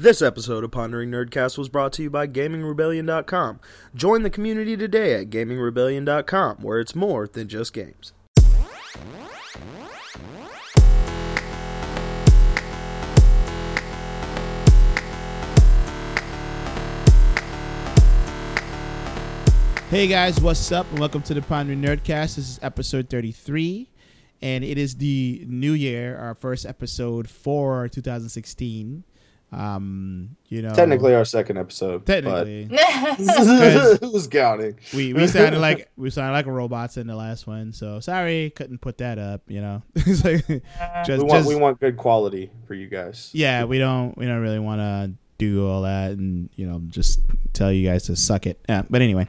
This episode of Pondering Nerdcast was brought to you by GamingRebellion.com. Join the community today at GamingRebellion.com, where it's more than just games. Hey guys, what's up? And welcome to the Pondering Nerdcast. This is episode 33, and it is the new year, our first episode for 2016. Um, you know, Technically, our second episode. technically, but who's counting? we we sounded like we sounded like robots in the last one. So sorry, couldn't put that up. You know, it's like just, we want just we want good quality for you guys. yeah, we don't we don't really want to do all that and you know just tell you guys to suck it. Yeah, but anyway,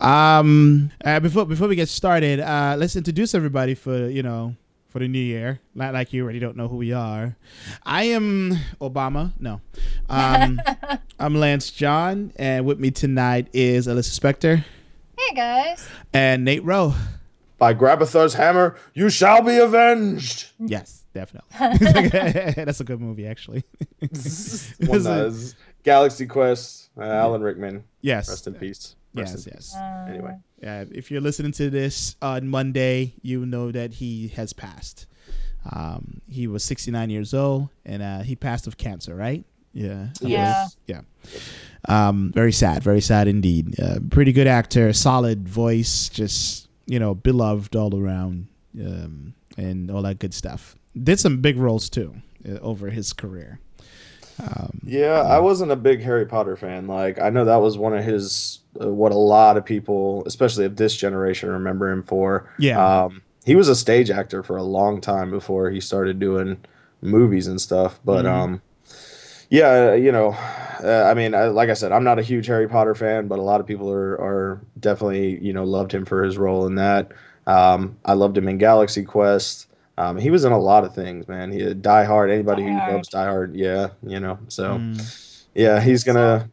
um, uh, before before we get started, uh, let's introduce everybody for you know for the new year. Not like you already don't know who we are. I am Obama. No, um, I'm Lance John, and with me tonight is Alyssa Spector Hey guys. and Nate Rowe. By Grabthar's hammer, you shall be avenged. Yes, definitely. That's a good movie, actually. One that is Galaxy Quest. Uh, Alan Rickman. yes. Rest in peace. Rest Yes, yes. Uh, Anyway. Yeah, if you're listening to this on Monday, you know that he has passed. Um, he was 69 years old, and uh, he passed of cancer, right? Yeah. Yeah. Yeah. Um, very sad, very sad indeed. Uh, pretty good actor, solid voice, just you know, beloved all around, um, and all that good stuff. Did some big roles too uh, over his career. Um, Yeah, I wasn't a big Harry Potter fan. Like, I know that was one of his, uh, what a lot of people, especially of this generation, remember him for. Yeah. Um, he was a stage actor for a long time before he started doing movies and stuff. But, Mhm. um, yeah, you know, uh, I mean, I, like I said, I'm not a huge Harry Potter fan, but a lot of people are, are definitely, you know, loved him for his role in that. Um, I loved him in Galaxy Quest. Um, he was in a lot of things, man. He Die Hard. Anybody Die who Hard. loves Die Hard, yeah, you know. So, mm, yeah, he's gonna.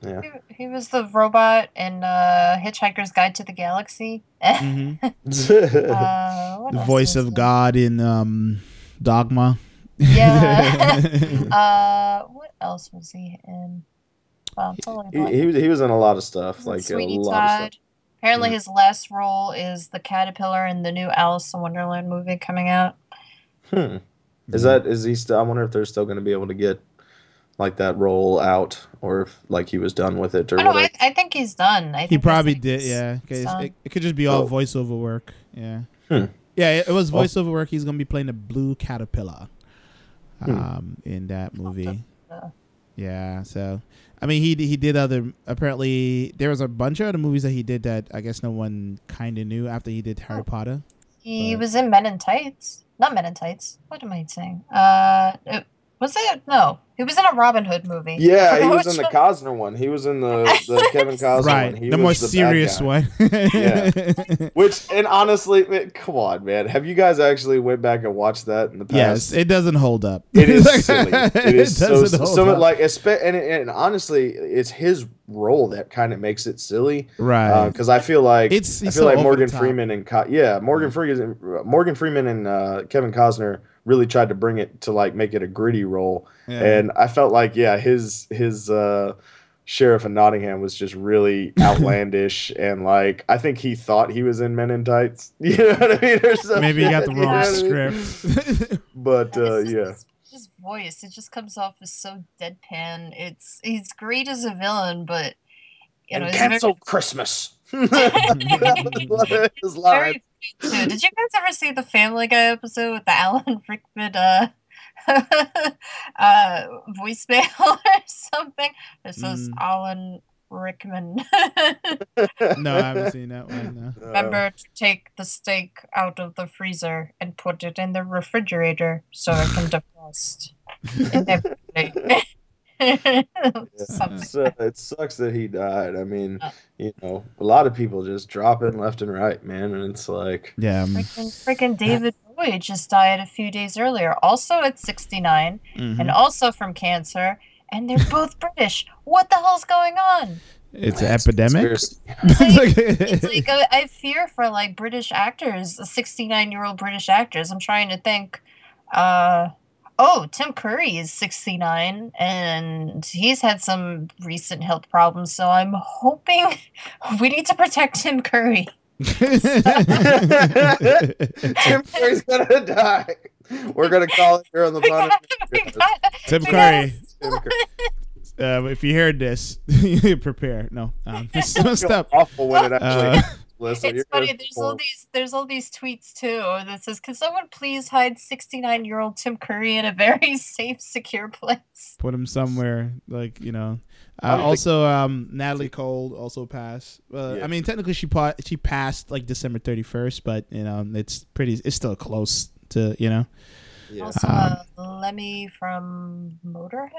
Yeah. He, he was the robot in uh, Hitchhiker's Guide to the Galaxy. mhm. uh, the voice of he? God in um, Dogma. Yeah. uh, what else was he in? Well, I'm totally he, he, was- he was in a lot of stuff, like Sweeney a lot of stuff. Apparently, his last role is the caterpillar in the new Alice in Wonderland movie coming out. Hmm. Is that is he still? I wonder if they're still going to be able to get like that role out, or if like he was done with it, or Oh, no. I, I think he's done. I He think probably he's- did, Yeah, yeah. 'cause it, it could just be all Oh. voiceover work, yeah. Hmm. Yeah, it, it was Well- voiceover work. He's gonna be playing the blue caterpillar, Hmm. um, in that movie. Uh, Yeah, so I mean, he he did other. Apparently, there was a bunch of other movies that he did that I guess no one kind of knew after he did Harry Oh. Potter. He Right. was in Men in Tights. Not Men in Tights. What am I saying? Uh, it, was it? No, he was in a Robin Hood movie. yeah, he was in the. Costner one. He was in the the Kevin Costner right, one. He the more the serious one. Yeah. Which and honestly, man, come on, man. Have you guys actually went back and watched that in the yes, it doesn't hold up. It is silly. It is so, doesn't hold so up. like, and, and honestly, it's his role that kind of makes it silly. right. Because I feel like It's- I feel so like Morgan. Freeman and Co- yeah, Morgan Freeman, Morgan Freeman and uh, Kevin Costner really tried to bring it to like make it a gritty role, Yeah. and I felt like yeah, his his uh, sheriff of Nottingham was just really outlandish, and like I think he thought he was in Men in Tights. You know what I mean? Or something. Maybe he got the You know wrong what I mean? script. But uh, just yeah, his, his voice, it just comes off as so deadpan. It's he's great as a villain, but you know, and he's very- cancel Christmas. his line. very funny, too. Did you guys ever see the Family Guy episode with the Alan Rickman uh, uh, voicemail or something? It says Mm. Alan Rickman. no, I haven't seen that one. No. Remember to take the steak out of the freezer and put it in the refrigerator so it can defrost. Inevitably. So it sucks that he died. I mean, you know, a lot of people just drop in left and right, man, and it's like, Yeah. um, Freaking, freaking David Bowie just died a few days earlier, also at 69, mhm. and also from cancer, and they're both British. What the hell's going on? It's an That's epidemic. conspiracy. It's like I, I fear for like British actors, 69 year old British actors. I'm trying to think. Uh, oh, Tim Curry is 69 and he's had some recent health problems. So I'm hoping we need to protect Tim Curry. Tim Curry's gonna die. We're gonna call it here on the We gotta- podcast. gotta- Tim Curry. Tim Curry. Uh, if you heard this, prepare. No, um, just I stop. awful when it actually Uh, listen. It's funny. There's all these. There's all these tweets too that says, "Can someone please hide 69 year old Tim Curry in a very safe, secure place?" put him somewhere like you know. Uh, don't think- also, um, Natalie Cole also passed. Uh, Yeah. I mean, technically she pa- she passed like December thirty first, but you know it's pretty. It's still close to you know. Yeah. Also, Um, uh, Lemmy from Motorhead.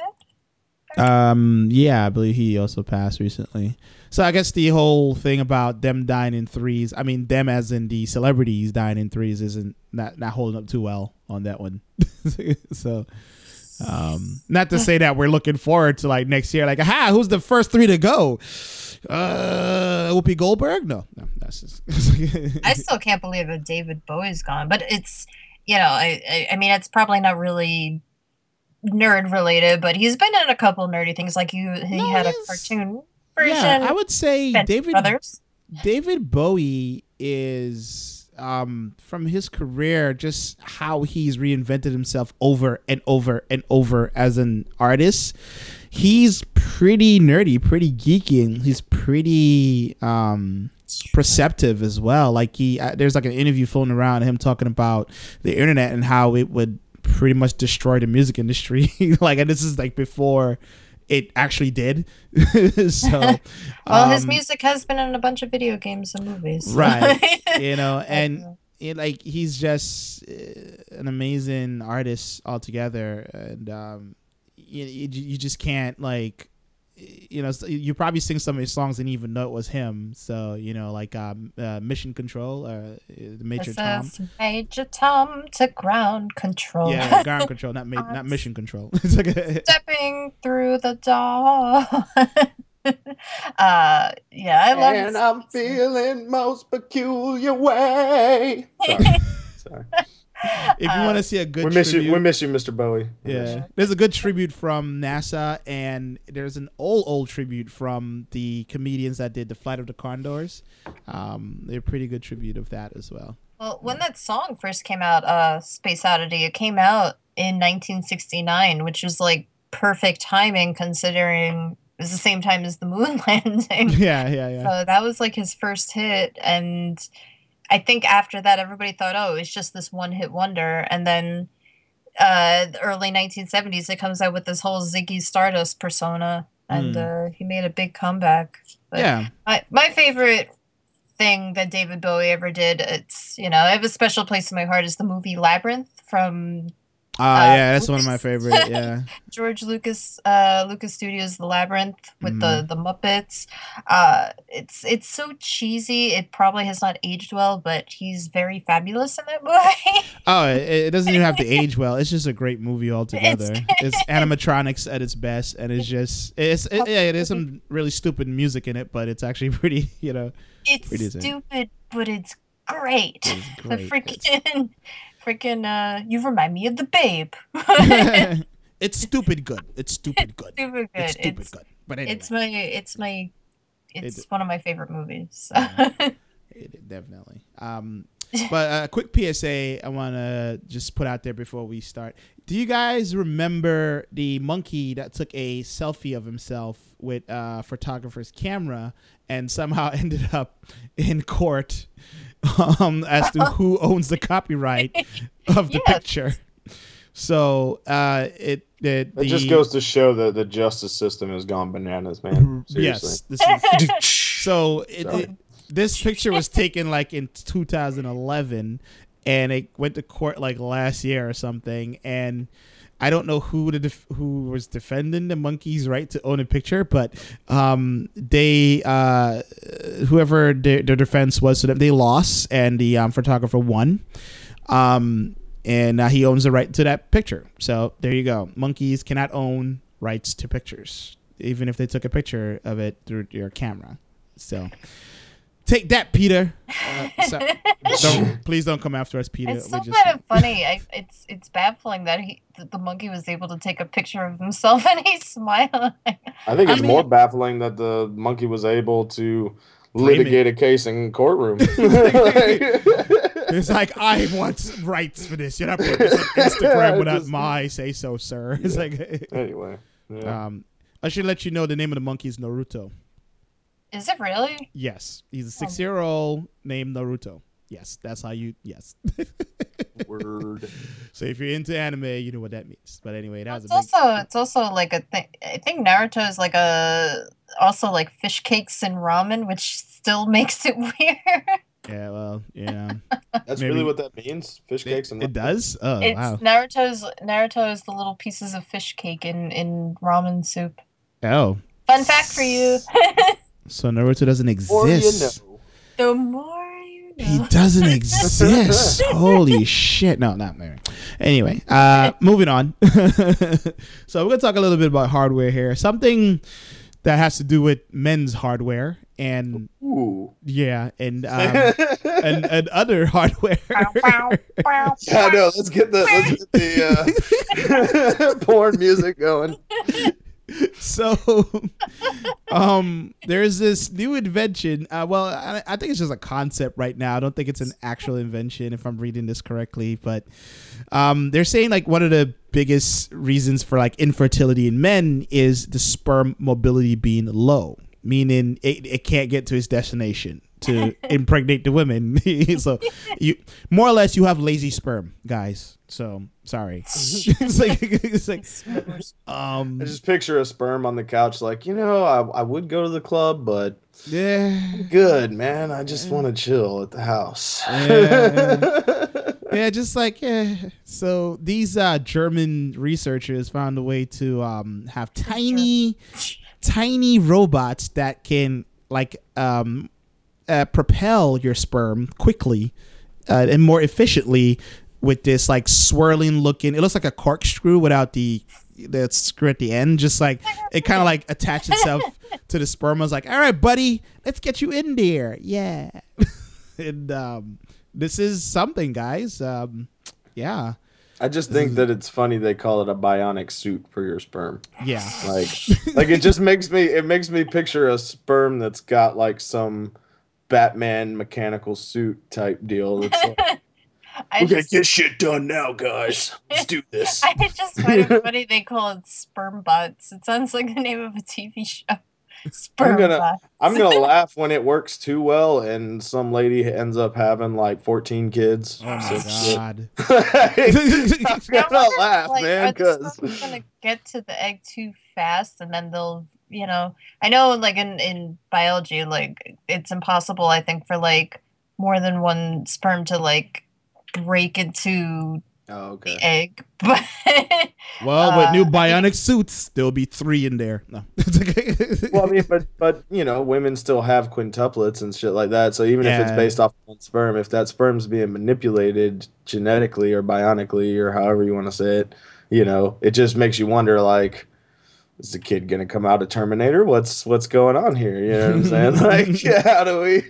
Um, yeah, I believe he also passed recently. So I guess the whole thing about them dying in threes, I mean them as in the celebrities dying in threes, isn't not not holding up too well on that one. so. Um, not to say that we're looking forward to like next year, like, aha, who's the first three to go? Uh, Whoopi Goldberg? No, no, that's just. I still can't believe that David Bowie's gone, but it's you know, I, I I mean, it's probably not really nerd related, but he's been in a couple nerdy things. Like you, he No, had a cartoon version. yeah, I would say David Brothers. David Bowie is um, from his career just how he's reinvented himself over and over and over as an artist. He's pretty nerdy, pretty geeky, and he's pretty um, perceptive as well. Like he, uh, there's like an interview floating around him talking about the internet and how it would pretty much destroy the music industry. like, and this is like before it actually did. so, Well, his um, music has been in a bunch of video games and movies. right you know and it, like he's just uh, an amazing artist altogether and um you, you, you just can't like you know you probably sing some of his songs and even know it was him so you know like um uh, mission control uh major this tom Major Tom to ground control. yeah ground control not ma- not mission control it's like a, Stepping through the door. uh, yeah, I love. And I'm feeling most peculiar way. Sorry. Sorry. if you want to see a good We miss you. We miss you, Mr. Bowie. We Yeah, there's a good tribute from NASA, and there's an old old tribute from the comedians that did the Flight of the Conchords. Um, they're pretty good tribute of that as well. Well, when that song first came out, uh, Space Oddity, it came out in 1969, which was like perfect timing considering it was the same time as the moon landing. yeah, yeah, yeah. So that was like his first hit. And I think after that, everybody thought, oh, it's just this one hit wonder. And then uh, the early 1970s, it comes out with this whole Ziggy Stardust persona. And Hmm. uh, he made a big comeback. But yeah, my, my favorite thing that David Bowie ever did, it's, you know, I have a special place in my heart, is the movie Labyrinth from uh, uh, yeah, that's one of my Lucas. favorite. Yeah, George Lucas uh Lucas Studios The Labyrinth with the Mm. the Muppets. Uh it's it's so cheesy. It probably has not aged well, but he's very fabulous in that movie. oh, it, it doesn't even have to age well. It's just a great movie altogether. It's, animatronics at its best, and it's just it's it, yeah, it is some really stupid music in it, but it's actually pretty, you know, it's It isn't. stupid, but it's great. it's The great. freaking freaking uh you remind me of the babe. It's- it's stupid good. It's stupid good. Stupid good. It's stupid It's good. But anyway. it's my it's my it's It- one of my favorite movies. It, definitely. Um, but a quick PSA I want to just put out there before we start. Do you guys remember the monkey that took a selfie of himself with a photographer's camera and somehow ended up in court um, as to who owns the copyright of the Yes. picture? So uh, it it, It just goes to show that the justice system has gone bananas, man. Yes, Seriously. this is so. It, it, this picture was taken like in 2011, and it went to court like last year or something. And I don't know who the def- who was defending the monkey's right to own a picture, but um, they uh, whoever their, defense was, so that they lost, and the um, photographer won. Um, and he owns the right to that picture. So there you go. Monkeys cannot own rights to pictures, even if they took a picture of it through your camera. So Take that, Peter. Uh, so- don't, please don't come after us, Peter. It's We so just- kind of funny. I, it's it's baffling that he that the monkey was able to take a picture of himself and he's smiling. I think I it's mean- more baffling that the monkey was able to Frame it. litigate a case in courtroom. It's like I want rights for this. You're not putting this on Instagram without Just- my say so, sir. It's like, anyway, yeah. um, I should let you know the name of the monkey is Naruto. Is it really? Yes, he's a oh. six-year-old named Naruto. Yes, that's how you. Yes. word. so if you're into anime, you know what that means. But anyway, that was It's a big. also it's also like a thing. I think Naruto is like a also like fish cakes and ramen, which still makes it weird. Yeah, well, yeah. That's Maybe- really what that means. Fish cakes it, and it does. Oh it's wow. Naruto's Naruto is the little pieces of fish cake in in ramen soup. Oh, Fun fact for you. So Naruto doesn't Or you exist. know. the more you know. He doesn't exist. Holy shit. No, not no. Anyway, uh moving on. so we're gonna talk a little bit about hardware here. Something that has to do with men's hardware and Ooh. yeah, and um and, and other hardware. Yeah, no, let's get the let's get the uh, porn music going. so um there's this new invention uh well I, I think it's just a concept right now. I don't think it's an actual invention if i'm reading this correctly but um they're saying like one of the biggest reasons for like infertility in men is the sperm mobility being low meaning it, it can't get to its destination to impregnate the women. So you more or less you have lazy sperm guys. So sorry. It's like it's like um I just picture a sperm on the couch, like you know, I, I would go to the club, but yeah. good man, I just want to chill at the house. Yeah, yeah, just like yeah. So these uh, German researchers found a way to um, have tiny, tiny robots that can like um, uh, propel your sperm quickly uh, and more efficiently with this like swirling looking. It looks like a corkscrew without the the screw at the end. Just like it kind of like attached itself to the sperm. I was like, all right, buddy, let's get you in there. Yeah. and um, this is something, guys. Um, yeah, I just think that it's funny they call it a bionic suit for your sperm. yeah, Like, like it just makes me it makes me picture a sperm that's got like some Batman mechanical suit type deal. It's like, I we're gonna get shit done now, guys. Let's do this. I just find it funny they call it sperm butts. It sounds like the name of a TV show. Sperm gonna- bots. I'm gonna laugh when it works too well and some lady ends up having like 14 kids. Oh my So- god. I'm gonna wonder, laugh, like, man, are because gonna get to the egg too fast, and then they'll, you know, I know, like in in biology, like it's impossible, I think, for like more than one sperm to like break into oh, the okay. egg, but Well, with new Uh, bionic suits, there'll be three in there. No. Well, I mean, but but you know, women still have quintuplets and shit like that. So even if it's based off one sperm, if that sperm's being manipulated genetically or bionically or however you want to say it, you know, it just makes you wonder like. Is the kid gonna come out a Terminator? What's what's going on here? You know what I'm saying? Like, yeah, how do we?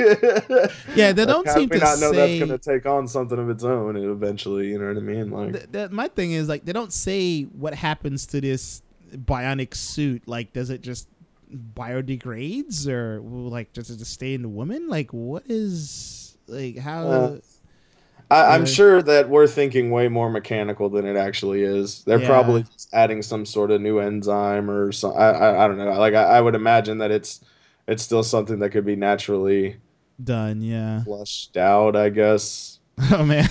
Yeah, they don't seem to not know say- that's gonna take on something of its own eventually. You know what I mean? Like, Th- that- my thing is like they don't say what happens to this bionic suit. Like, does it just biodegrades or like does it just stay in the woman? Like, what is like how? I, I'm sure that we're thinking way more mechanical than it actually is. They're Yeah. probably just adding some sort of new enzyme or some. I, I, I don't know. Like I, I would imagine that it's it's still something that could be naturally done? Yeah. flushed out. I guess Oh man.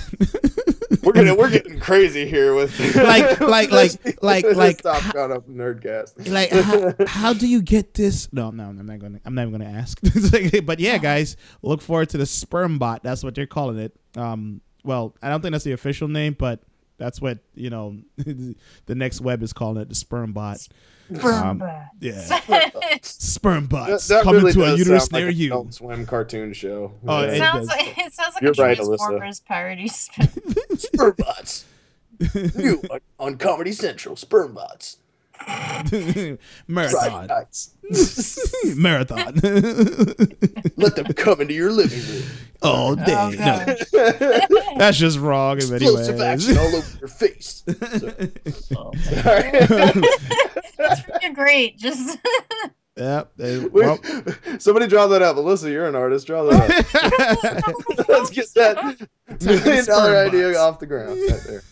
we're gonna we're getting crazy here with Like- like- like- like- like- stop going up nerdcast. like how, how do you get this no no i'm not gonna i'm not even gonna ask but yeah guys look forward to the sperm bot that's what they're calling it um well i don't think that's the official name but that's what you know the next web is calling it the sperm bot sperm Um, bots. yeah. sperm bots that coming really to a uterus sound like near a you Adult Swim cartoon show. Oh, It it sounds does. like it sounds like You're a right, Alyssa. Transformers parody. Sperm bots. New on, on Comedy Central. Sperm bots. Friday Marathon. Marathon. Let them come into your living room. All day. Oh, oh no, that's just wrong in many ways. action all over your face. Oh, All right. That's freaking great. Just Yep. they- Wait, well, Somebody draw that up. Alyssa, you're an artist. Draw that up. Let's get that million dollar idea off the ground right there.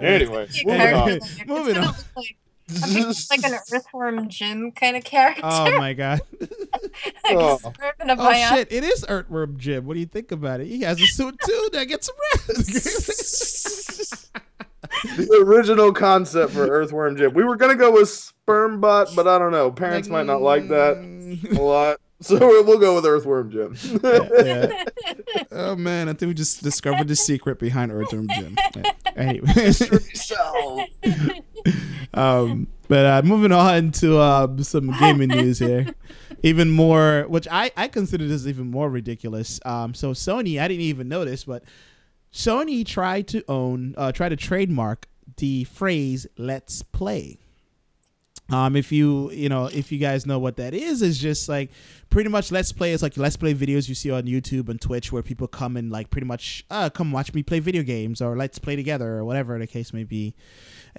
My God. Anyway, It's moving on. be a character. It's Moving on. Like, I'm like an earthworm Jim kind of character. oh my god. like Oh. a sperm and a Oh, oh shit! It is Earthworm Jim. What do you think about it? He has a suit too that gets around. the original concept for Earthworm Jim. We were gonna go with Sperm Bot, but I don't know. Parents might not like that mm. a lot, so we'll go with Earthworm Jim. Yeah. Oh man, I think we just discovered the secret behind Earthworm Jim. Yeah. Anyway. um, but uh, moving on to um, some gaming news here. Even more, which I, I consider this even more ridiculous. Um, so Sony, I didn't even notice, but Sony tried to own, uh, tried to trademark the phrase "Let's play." Um, if you you know if you guys know what that is, it's just like pretty much let's play. It's like let's play videos you see on YouTube and Twitch where people come and like pretty much uh, come watch me play video games or let's play together or whatever the case may be.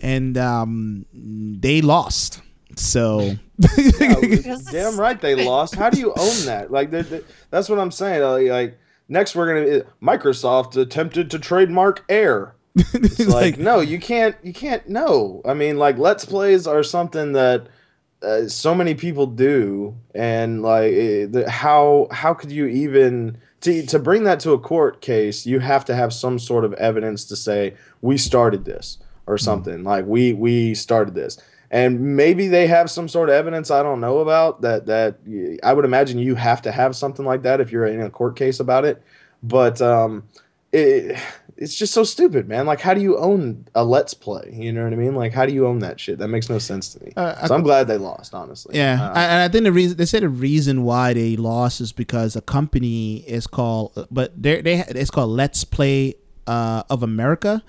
And um, they lost. So yeah, damn right they lost. How do you own that? Like they're- they're- that's what I'm saying. Like, like next we're gonna Microsoft attempted to trademark Air. It's like, no, you can't. You can't. No, I mean, like let's plays are something that uh, so many people do, and like eh, the, how how could you even to to bring that to a court case? You have to have some sort of evidence to say we started this or something. Like we we started this. And maybe they have some sort of evidence I don't know about that. That I would imagine you have to have something like that if you're in a court case about it. But um, it, it's just so stupid, man. Like, how do you own a Let's Play? You know what I mean? Like, how do you own that shit? That makes no sense to me. Uh, so I'm glad they lost, honestly. Yeah, Uh, I- and I think the reason they said the reason why they lost is because a company is called, but they they it's called Let's Play uh, of America.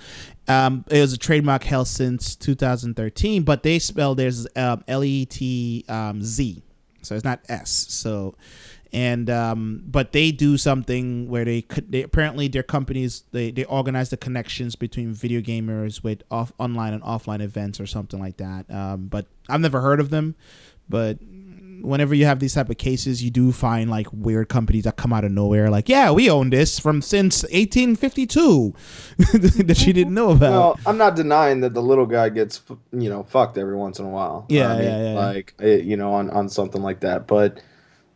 Um, it was a trademark held since 2013, but they spell theirs um, L E T um, Z, so it's not S. So, and um, but they do something where they could they apparently their companies they they organize the connections between video gamers with off online and offline events or something like that. Um, but I've never heard of them, but whenever you have these type of cases, you do find like weird companies that come out of nowhere. Like, yeah, we own this from since 1852 that you didn't know about. Well, I'm not denying that the little guy gets, you know, fucked every once in a while. Yeah, I mean, yeah, yeah. Like, eh, you know, on, on something like that. But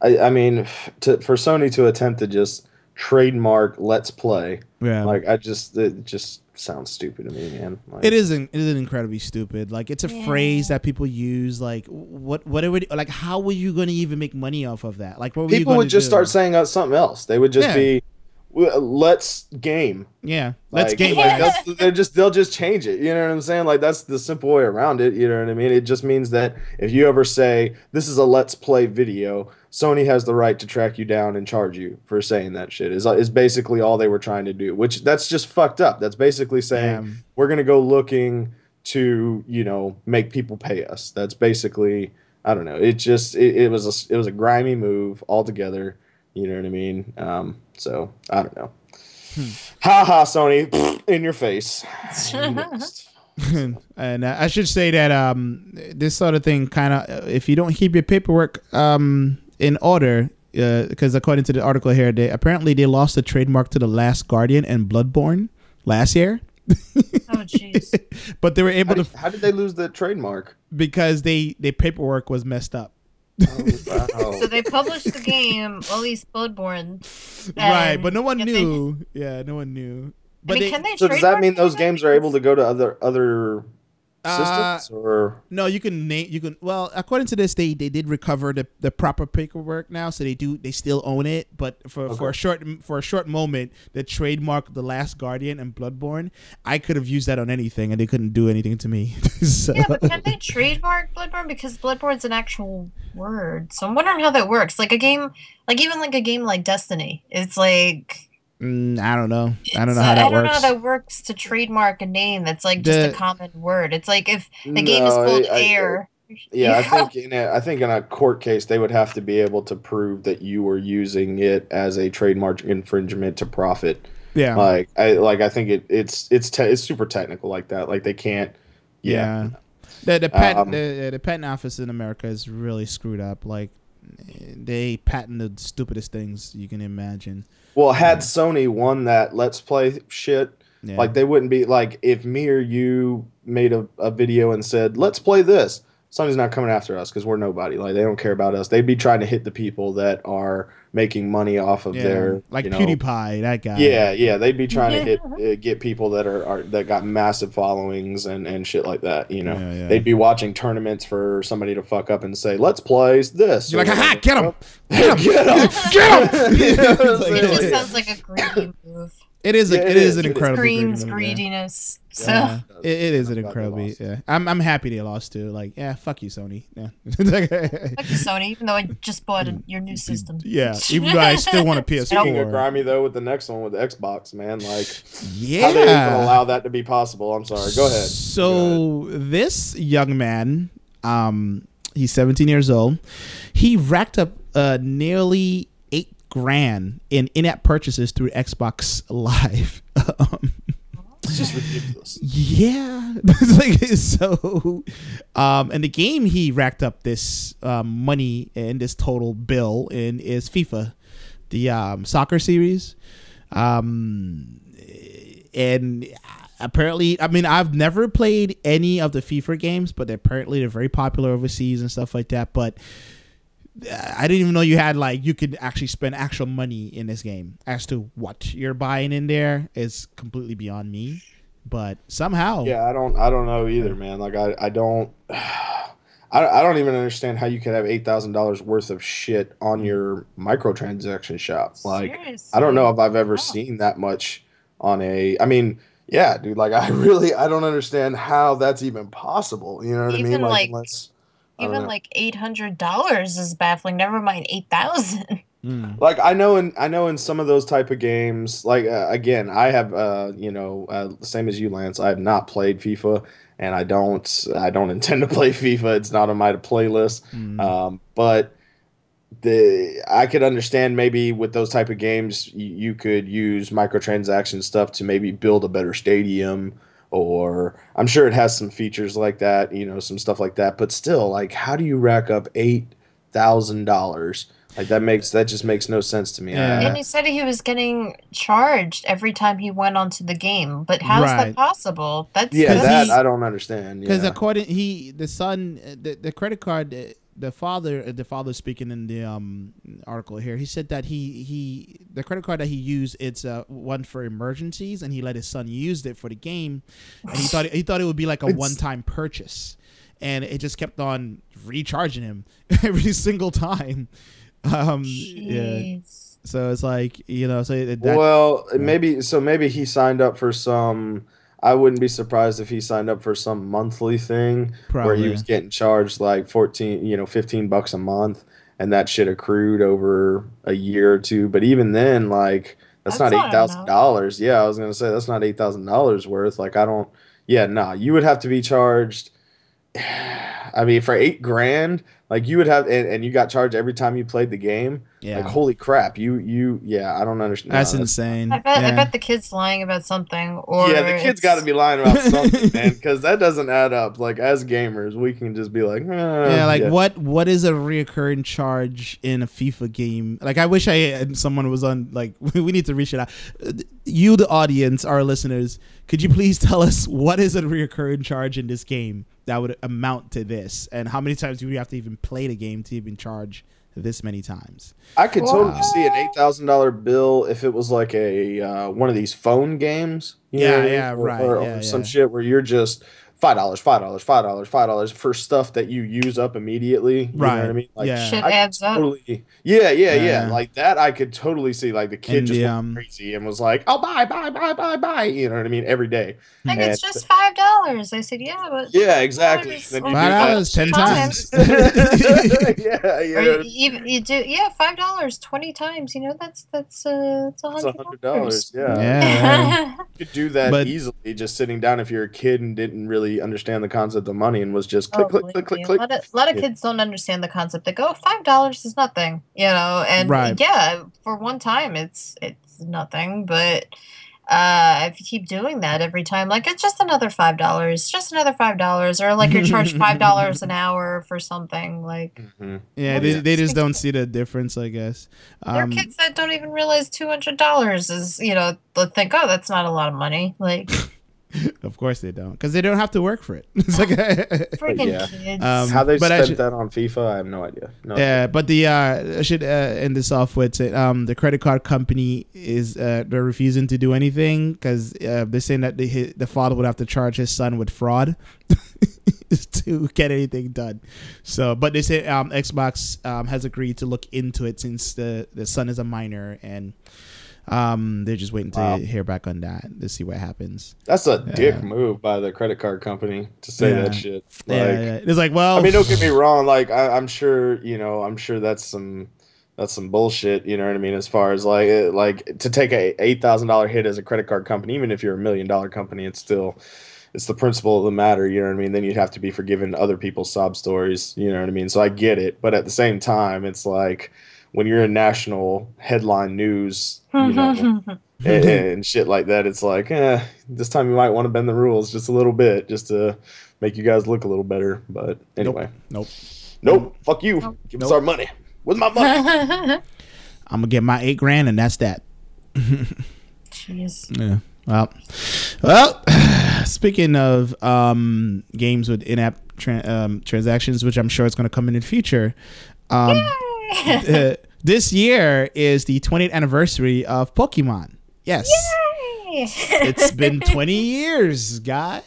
I, I mean, to, for Sony to attempt to just trademark Let's Play, yeah, like, I just, it just sounds stupid to me, man. Like, it isn't. It isn't incredibly stupid. Like it's a Yeah. phrase that people use. Like what? What would? Like how were you going to even make money off of that? Like what were you People gonna would just do? start saying uh, something else. They would just Yeah. be, "W- Uh, let's game. Yeah, let's Like- game. like, they're just they'll just change it. You know what I'm saying? Like that's the simple way around it. You know what I mean? It just means that if you ever say this is a let's play video, Sony has the right to track you down and charge you for saying that shit. Is uh, is basically all they were trying to do. Which that's just fucked up. That's basically saying Yeah. we're gonna go looking to you know make people pay us. That's basically I don't know. It just it, it was a it was a grimy move altogether. You know what I mean? Um, so I don't know. Ha ha, Sony, in your face. And uh, I should say that um, this sort of thing kind of, if you don't keep your paperwork um, in order, because according to the article here, they apparently they lost the trademark to the Last Guardian and Bloodborne last year, oh jeez. but they were How able did, to how did they lose the trademark? because they their paperwork was messed up. Oh, wow. So they published the game, at least Bloodborne. right, but no one if they- knew. yeah, no one knew. But I mean, they, can they so does that mean those games are able to go to other other Uh, or No, you can name you can well according to this they they did recover the, the proper paperwork now so they do they still own it but for, for a short for a short moment the trademark the last guardian and bloodborne I could have used that on anything and they couldn't do anything to me so Yeah, but can they trademark Bloodborne because Bloodborne's an actual word? So I'm wondering how that works. Like a game, like even like a game like Destiny, it's like Mm, I don't know. I don't know So how that I don't works. know how that works to trademark a name that's like just The- a common word. It's like if the game is called I- I- Air. Yeah, I think in a, I think in a court case they would have to be able to prove that you were using it as a trademark infringement to profit. yeah. Like I like I think it it's it's te- it's super technical like that. Like they can't. Yeah. The the patent Um, the, the patent office in America is really screwed up. Like they patent the stupidest things you can imagine. Well, had Sony won that Let's Play shit, Yeah. like they wouldn't be like if me or you made a, a video and said let's play this. Sony's not coming after us because we're nobody. Like they don't care about us. They'd be trying to hit the people that are making money off of yeah. their like you know, PewDiePie, that guy. Yeah, yeah, they'd be trying to hit uh, get people that are, are that got massive followings and and shit like that. You know, Yeah, yeah. they'd be watching tournaments for somebody to fuck up and say, "Let's play this." You're like, or "Ha, whatever. get him! get him, Get him! You know what I'm Like, It just sounds like a greedy move. It is. A, Yeah, it it is, is. an incredible. Screams greediness. So Yeah, it, it is an I'm glad they incredibly. Yeah, I'm I'm happy they lost too. Like, yeah, fuck you, Sony. Yeah, fuck you, Sony, even though I just bought a, your new system. yeah. Even though I still want a Speaking of PS4. grimy though, with the next one with the Xbox, man, like Yeah. how they even allow that to be possible? I'm sorry. Go ahead. So this young man, um, he's 17 years old. He racked up uh, nearly eight grand in in-app purchases through Xbox Live. um, It's just ridiculous. yeah, It's like so. Um, and the game he racked up this um, money and this total bill in is FIFA, the um, soccer series. Um, and apparently, I mean, I've never played any of the FIFA games, but apparently they're very popular overseas and stuff like that. But I didn't even know you had like you could actually spend actual money in this game. As to what you're buying in there is completely beyond me. But somehow, Yeah, I don't. I don't know either, man. Like I, I don't. I, I don't even understand how you could have eight thousand dollars worth of shit on your microtransaction shop. Like I don't know if I've ever Wow. seen that much on a. I mean, yeah, dude. Like I really, I don't understand how that's even possible. You know what I mean? like, unless, I don't Even like eight hundred dollars is baffling. Never mind eight thousand. Mm. like I know in I know in some of those type of games, like uh, again, I have uh, you know, uh, same as you, Lance. I have not played FIFA, and I don't I don't intend to play FIFA. It's not on my playlist. Mm. Um, but the I could understand maybe with those type of games, you, you could use microtransaction stuff to maybe build a better stadium. Or I'm sure it has some features like that, you know, some stuff like that. But still, like, how do you rack up eight thousand dollars? Like that makes that just makes no sense to me. Yeah. And he said he was getting charged every time he went onto the game. But how's Right. that possible? That's yeah, that he- I don't understand. because yeah. according he the son uh, the, the credit card uh, the father uh, the father speaking in the um article here he said that he he the credit card that he used it's uh one for emergencies and he let his son use it for the game and he thought he thought it would be like a one-time purchase and it just kept on recharging him every single time um yeah so it's like you know so that well, maybe so. Maybe he signed up for some. I wouldn't be surprised if he signed up for some monthly thing where he was getting charged like fourteen, you know, fifteen bucks a month, and that shit accrued over a year or two. But even then, like that's, That's not not eight thousand dollars. Yeah, I was gonna say that's not eight thousand dollars worth. Like I don't. Yeah, nah. You would have to be charged. I mean, for eight grand, like you would have, and, and you got charged every time you played the game. yeah Like holy crap, you you yeah, I don't understand. that's no, insane I bet, I bet the kid's lying about something. Or yeah, the kid's it's- got to be lying about something, man, because that doesn't add up. Like as gamers, we can just be like, eh, yeah, like what what is a reoccurring charge in a FIFA game? Like I wish I had someone was on like we need to reach it out. Uh, You the audience, our listeners, could you please tell us what is a reoccurring charge in this game that would amount to this? And how many times do we have to even play the game to even charge this many times? I could totally see an eight thousand dollar bill if it was like a uh, one of these phone games. you Yeah, know what I mean? yeah, Or- right, Or, yeah, or some yeah. shit where you're just five dollars, five dollars, five dollars, five dollars for stuff that you use up immediately. You know Right. what I mean? Like, Yeah. Shit I could adds up. totally, yeah, yeah, yeah, Yeah. Like that, I could totally see. Like the kid And just the, went um, crazy and was like, "Oh, buy, buy, buy, buy, buy." You know what I mean? Every day. Like And- it's just five dollars. I said, yeah, but Yeah, exactly. Dollars. Then you do Five that dollars, ten shit. times. yeah, yeah. or you, even you do yeah five dollars twenty times. You know that's that's uh that's a It's a hundred hundred dollars. dollars. Yeah. Yeah. You could do that But- easily just sitting down if you're a kid and didn't really understand the concept of money and was just click, Oh, click, click, click, me. click. A lot of, a lot of Yeah. kids don't understand the concept. They go five dollars is nothing, you know, and Right. yeah, for one time it's it's nothing, but uh if you keep doing that every time, like it's just another five dollars, just another five dollars, or like you're charged five dollars an hour for something, like Mhm. Yeah, they, they just don't see the difference, I guess. there are Um, kids that don't even realize two hundred dollars is, you know, they'll think, oh, that's not a lot of money, like of course they don't, because they don't have to work for it. It's like, freaking yeah. kids. Um, How they spent should- that on FIFA, I have no idea. No Yeah, but the uh, I should uh, end this off with say, um, the credit card company is uh, they're refusing to do anything because uh, they're saying that the the father would have to charge his son with fraud to get anything done. So, but they say um, Xbox um, has agreed to look into it since the the son is a minor and. Um, they're just waiting to hear back on that to see what happens. That's a dick move by the credit card company to say Yeah. that shit. Like, yeah, yeah, it's like, well, I mean, don't get me wrong. Like, I, I'm sure, you know, I'm sure that's some that's some bullshit. You know what I mean? As far as like, like to take a eight thousand dollar hit as a credit card company, even if you're a million dollar company, it's still it's the principle of the matter. You know what I mean? Then you'd have to be forgiven other people's sob stories. You know what I mean? So I get it, but at the same time, it's like when you're in national headline news, you know. and, and shit like that. It's like, eh, this time you might want to bend the rules just a little bit, just to make you guys look a little better. But anyway, nope. nope, fuck you. Nope. Give us Nope. our money. With my money. I'm gonna get my eight grand, and that's that. Jeez. Yeah. Well, well. Speaking of um, games with in-app tran um, transactions, which I'm sure is going to come in the future, um, uh, this year is the 20th anniversary of Pokemon. Yes, it's been 20 years, guys.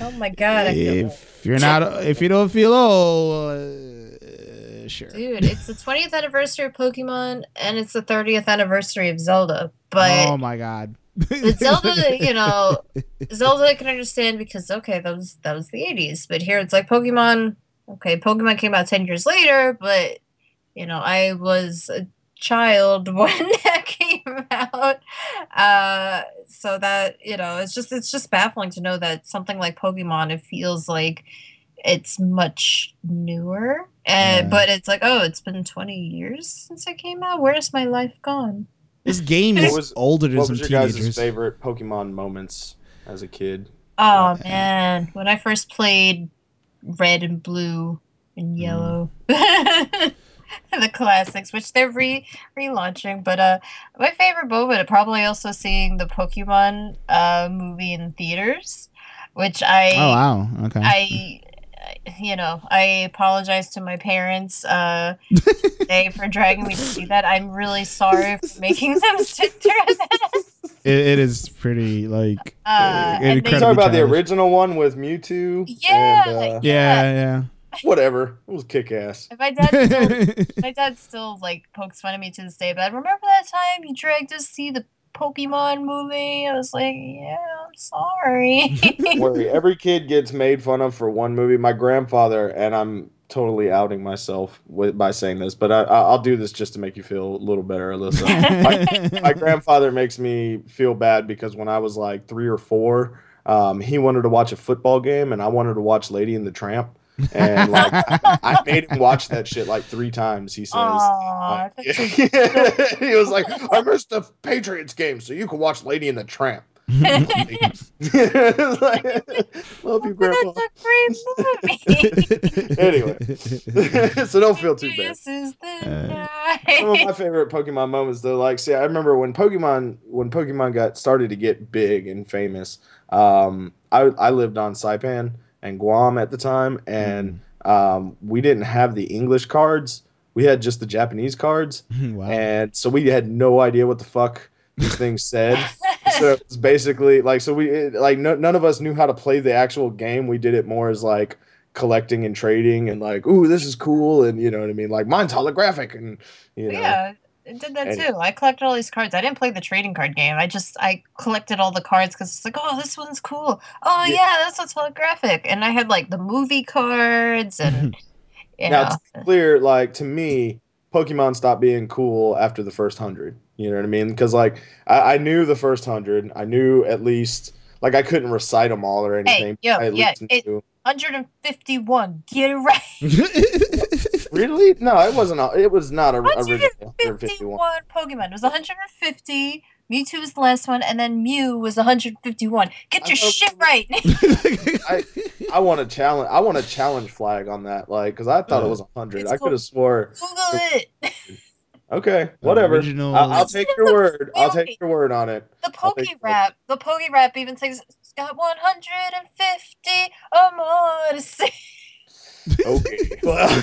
oh my god, I feel if you're not, if you don't feel old, uh, sure. Dude, it's the 20th anniversary of Pokemon and it's the 30th anniversary of Zelda. But oh my god. Zelda, you know, Zelda I can understand because okay, that was that was the eighties. But here it's like Pokemon. Okay, Pokemon came out ten years later, but you know, I was a child when that came out. Uh, so that you know, it's just it's just baffling to know that something like Pokemon, it feels like it's much newer. And Yeah. but it's like, oh, it's been twenty years since it came out. Where's my life gone? This game What is was- older than what some was your guys' teenagers. favorite Pokemon moments as a kid? Oh Yeah. man, when I first played Red and Blue and Mm. Yellow, the classics, which they're re relaunching. But uh, my favorite moment, probably also seeing the Pokemon uh movie in theaters, which I Oh wow. Okay. I, you know, I apologize to my parents uh, today for dragging me to see that. I'm really sorry for making them sit through that. it, it is pretty like Uh, and they- You incredibly talking about the original one with Mewtwo? Yeah, And, uh, Yeah, yeah. Whatever. It was kick ass. My dad still, my dad still like pokes fun at me to this day. But remember that time you dragged us to see the Pokemon movie. I was like, yeah, I'm sorry. Worry, every kid gets made fun of for one movie. My grandfather, and I'm totally outing myself with, by saying this, but I, I- I'll do this just to make you feel a little better, Alyssa. my, my grandfather makes me feel bad because when I was like three or four, um, he wanted to watch a football game, and I wanted to watch Lady and the Tramp. And like, I made him watch that shit like three times. He says, Aw, Like, that's a- he was like, I missed the Patriots game, so you can watch Lady and the Tramp. Like, love you, Grandpa. that's a great movie. Anyway. so don't feel too bad. This is the Uh, Some of my favorite Pokemon moments, though, like, see, I remember when Pokemon when Pokemon got started to get big and famous. Um, I I lived on Saipan and Guam at the time, and um, we didn't have the English cards. We had just the Japanese cards, wow. and so we had no idea what the fuck these things said. so it's basically like so we it- like no, none of us knew how to play the actual game. We did it more as like collecting and trading and like, ooh, this is cool, and you know what I mean. Like mine's holographic, and you know, Yeah, I did that And- too. I collected all these cards. I didn't play the trading card game. I just I collected all the cards because it's like, oh, this one's cool. Oh Yeah. yeah, that's what's holographic. And I had like the movie cards and you Now, know. be clear, like to me, Pokemon stopped being cool after the first hundred. You know what I mean? Because like I, I knew the first hundred. I knew at least like I couldn't recite them all or anything. yo, I at yeah, it-. 151. Get it right. Really? No, it wasn't. a- It was not a original 151. 51 Pokemon. It was 150. Mewtwo was the last one, and then Mew was 151. Get I your thought- shit right. I want a challenge. I want a challenge flag on that, like, because I thought it was hundred. It's I could have swore. Google it. Okay, whatever. Original- I'll, I'll take your word. I'll take your word on it. The I'll Poke. Rap, the Poke Rap even says it's got 150 or more to say. Okay. Well,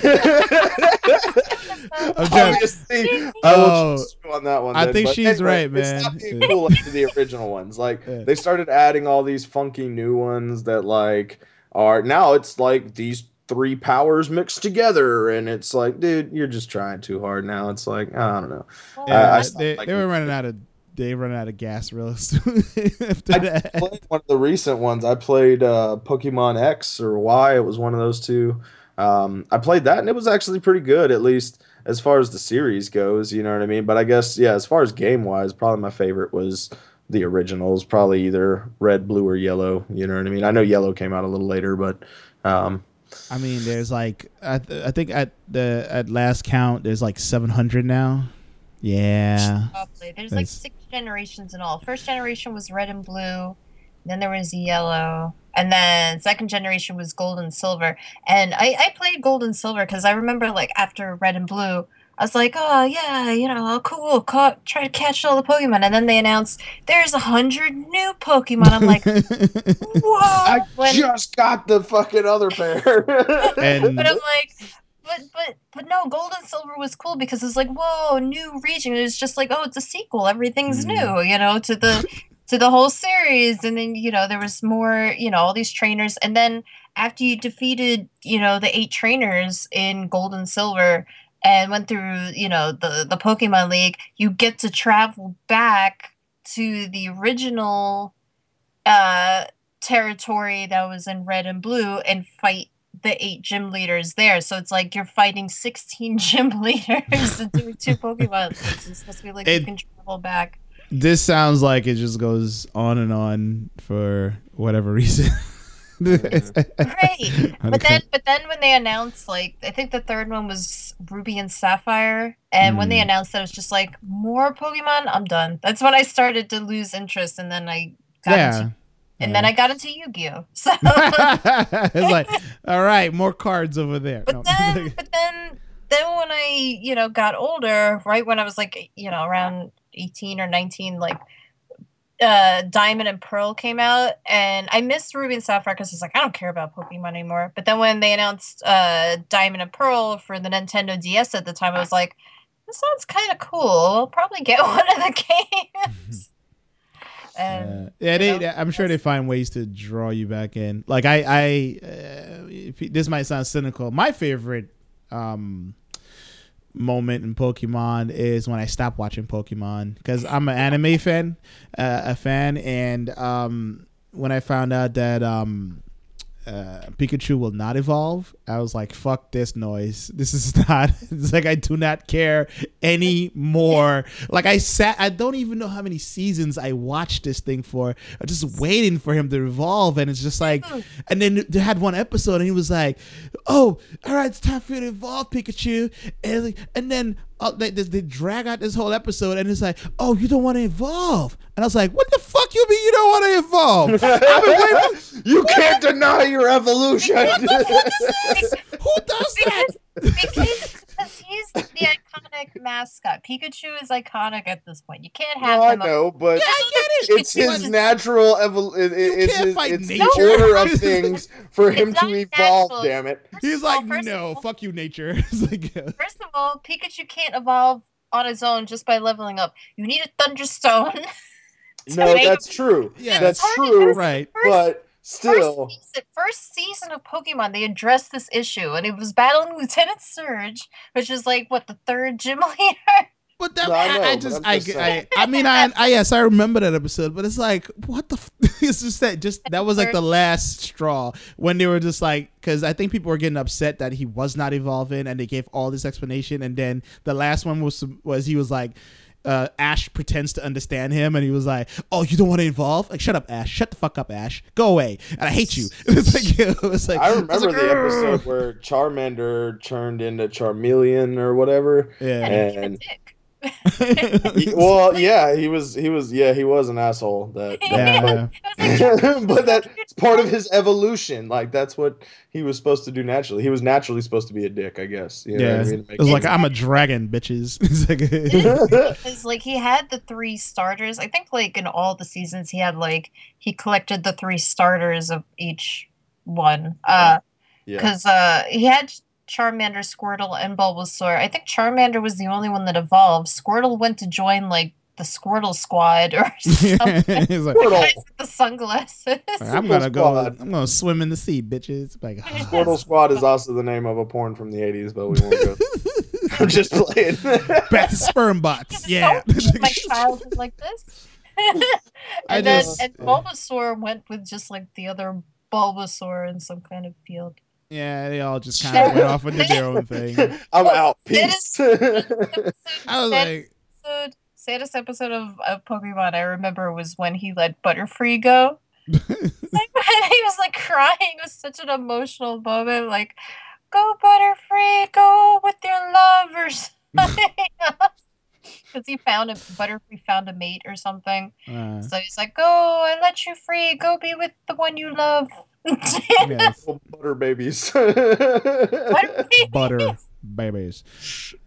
I'm trying- obviously, Oh, will oh, trust you on that one. I then, think she's anyway, right, It man. stopped being Yeah. cool after the original ones. Like Yeah. they started adding all these funky new ones that like are now it's like these three powers mixed together, and it's like, dude, you're just trying too hard now. It's like I don't know. Yeah, I they- stopped they, liking they were running out of they running out of gas real soon after I that. played one of the recent ones. I played uh, Pokemon X or Y. It was one of those two. Um, I played that and it was actually pretty good, at least as far as the series goes. You know what I mean? But I guess yeah, as far as game wise, probably my favorite was the originals. Probably either red, blue, or yellow. You know what I mean? I know yellow came out a little later, but um, I mean, there's like I, th- I think at the at last count, there's like 700 now. Yeah. Probably. There's like six generations in all. First generation was red and blue, then there was yellow, and then second generation was gold and silver. And I, I played gold and silver because I remember like after red and blue, I was like, oh yeah, you know, oh, cool, caught, try to catch all the Pokemon. And then they announced there's a hundred new Pokemon. I'm like, whoa! I When- just got the fucking other pair. And- but I'm like, but but but no, Gold and Silver was cool because it's like, whoa, new region. It's just like, oh, it's a sequel. Everything's Mhm. new, you know, to the to the whole series. And then you know there was more, you know, all these trainers. And then after you defeated, you know, the eight trainers in Gold and Silver and went through, you know, the the Pokemon League, you get to travel back to the original uh territory that was in red and blue and fight the eight gym leaders there. So it's like you're fighting 16 gym leaders and doing two Pokemon leagues. It's supposed to be like It- you can travel back. this sounds like it just goes on and on for whatever reason. Great. But then but then when they announced like I think the third one was Ruby and Sapphire. And when they Mm. announced that it was just like more Pokemon, I'm done. That's when I started to lose interest and then I got yeah. into and then I got into Yu-Gi-Oh! So it's like, all right, more cards over there. But No. then, but then, then when I, you know, got older, right when I was like, you know, around eighteen or nineteen, like, uh, Diamond and Pearl came out, and I missed Ruby and Sapphire because it's like I don't care about Pokemon anymore. But then when they announced uh Diamond and Pearl for the Nintendo DS at the time, I was like, this sounds kind of cool. I'll probably get one of the games. And yeah, you they, know, I'm sure they find ways to draw you back in. Like I, I, uh, this might sound cynical. My favorite um, moment in Pokemon is when I stopped watching Pokemon because I'm an anime fan, uh, a fan, and um, when I found out that um, uh, Pikachu will not evolve, I was like, "Fuck this noise! This is not." It's like I do not care anymore. like I sat, I don't even know how many seasons I watched this thing for. I'm just waiting for him to evolve, and it's just like, and then they had one episode, and he was like, "Oh, all right, it's time for you to evolve, Pikachu," and and then. Uh, they, they, they drag out this whole episode and it's like, oh, you don't want to evolve. And I was like, what the fuck you mean you don't want to evolve? I've been waiting for- you can't deny your evolution. Who does that? because, because he's the iconic mascot. Pikachu is iconic at this point. You can't have no, I him. know, but Yeah, I get it. it's his natural evol- it, it, it's, can't his, fight it's nature. the order of things for him to evolve. natural. Damn it! First He's all- like, no, all- fuck you, nature. Like, First of all, Pikachu can't evolve on his own just by leveling up. You need a Thunderstone. no, make that's true. Yeah. that's true. Right. First, But still, First season, first season of Pokemon, they addressed this issue, and it was battling Lieutenant Surge, which is like what the third gym leader. But that, No, I know, I, I but just, I'm I, I. I, mean, I, I, yes, I remember that episode, but it's like, what the? F- it's just that, just that was like the last straw when they were just like, because I think people were getting upset that he was not evolving, and they gave all this explanation, and then the last one was was he was like. Uh, Ash pretends to understand him, and he was like, "Oh, you don't want to involve? Like, shut up, Ash! Shut the fuck up, Ash! Go away! And I hate you." It's like, it was like, I was remember like, the episode where Charmander turned into Charmeleon or whatever. Yeah. And, he And- a dick. He- well, yeah, he was, he was, yeah, he was an asshole. That, Yeah. It was like, but that's part of his evolution. Like that's what he was supposed to do naturally. He was naturally supposed to be a dick, I guess. You know yeah, what I it was like I'm a dragon, bitches. It's like, Because like he had the three starters. I think like in all the seasons he had like he collected the three starters of each one. Uh yeah. because uh he had Charmander, Squirtle, and Bulbasaur. I think Charmander was the only one that evolved. Squirtle went to join like the Squirtle squad or something. He's like, Squirtle. Guys with the sunglasses. I'm gonna go. I'm gonna swim in the sea, bitches. Like, Squirtle Squad is also the name of a porn from the 80s, but we won't go. I'm just playing. back to sperm bots. Yeah. so my childhood like this. and I then just- and Bulbasaur went with just like the other Bulbasaur in some kind of field. Yeah, they all just kind of went off and did their own thing. I'm out. That Peace. I was like, episode, saddest episode of, of Pokemon I remember was when he let Butterfree go. Like he was like crying, it was such an emotional moment. Like, go Butterfree, go with your love or something. Because he found a Butterfree found a mate or something. uh, So he's like, "Go, I let you free. Go be with the one you love." yes, Oh, butter babies. Butter babies.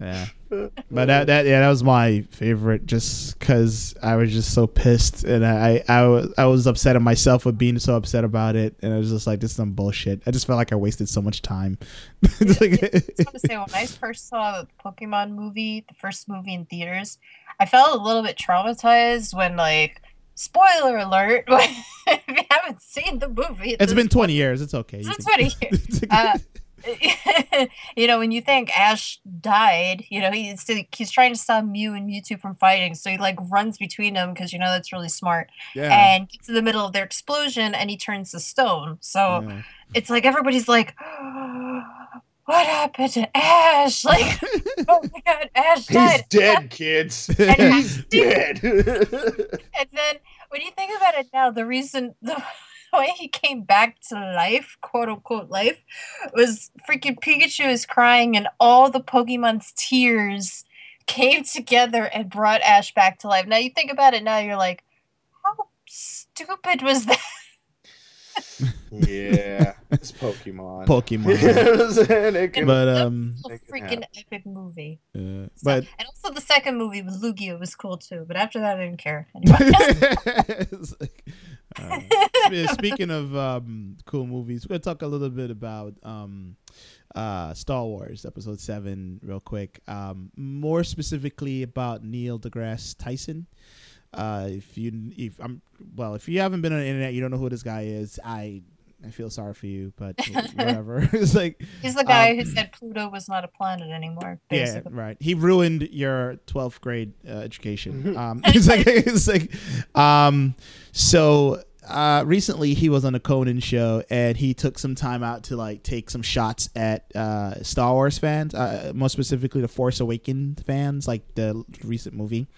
Yeah, but that that yeah, that was my favorite, just because I was just so pissed, and I I was I was upset at myself for being so upset about it, and I was just like, this is some bullshit. I just felt like I wasted so much time. It's like- I want to say, when I first saw the Pokemon movie, the first movie in theaters, I felt a little bit traumatized when, like, spoiler alert, if you haven't seen the movie, it's been 20 years. It's okay. It's been 20 years. Uh, you know, when you think Ash died, you know, he's he's trying to stop Mew and Mewtwo from fighting, so he like runs between them because you know that's really smart, yeah. and gets in the middle of their explosion, and he turns to stone. So yeah. it's like everybody's like, "What happened to Ash?" Like, oh my god, Ash died. He's died. dead, kids. And He's dead. And then when you think about it now, the reason the way he came back to life, quote unquote life, was freaking Pikachu is crying and all the Pokemon's tears came together and brought Ash back to life. Now you think about it now, you're like, how stupid was that? Yeah, it's Pokemon. Pokemon. You know what I'm? It can- but um, was a freaking epic movie. uh, So- but and also the second movie with Lugia was cool too, but after that I didn't care anymore. Like, uh, speaking of um, cool movies, we're gonna talk a little bit about um, uh, Star Wars Episode Seven real quick. Um, more specifically about Neil deGrasse Tyson. Uh, if you if I'm well, if you haven't been on the internet, you don't know who this guy is. I I feel sorry for you, but whatever. it's like He's the guy Um, who said Pluto was not a planet anymore, yeah, right. He ruined your 12th grade uh, education. Um, it's like it's like, um, so uh, recently he was on a Conan show and he took some time out to like take some shots at uh, Star Wars fans, uh, more specifically the Force Awakens fans, like the recent movie.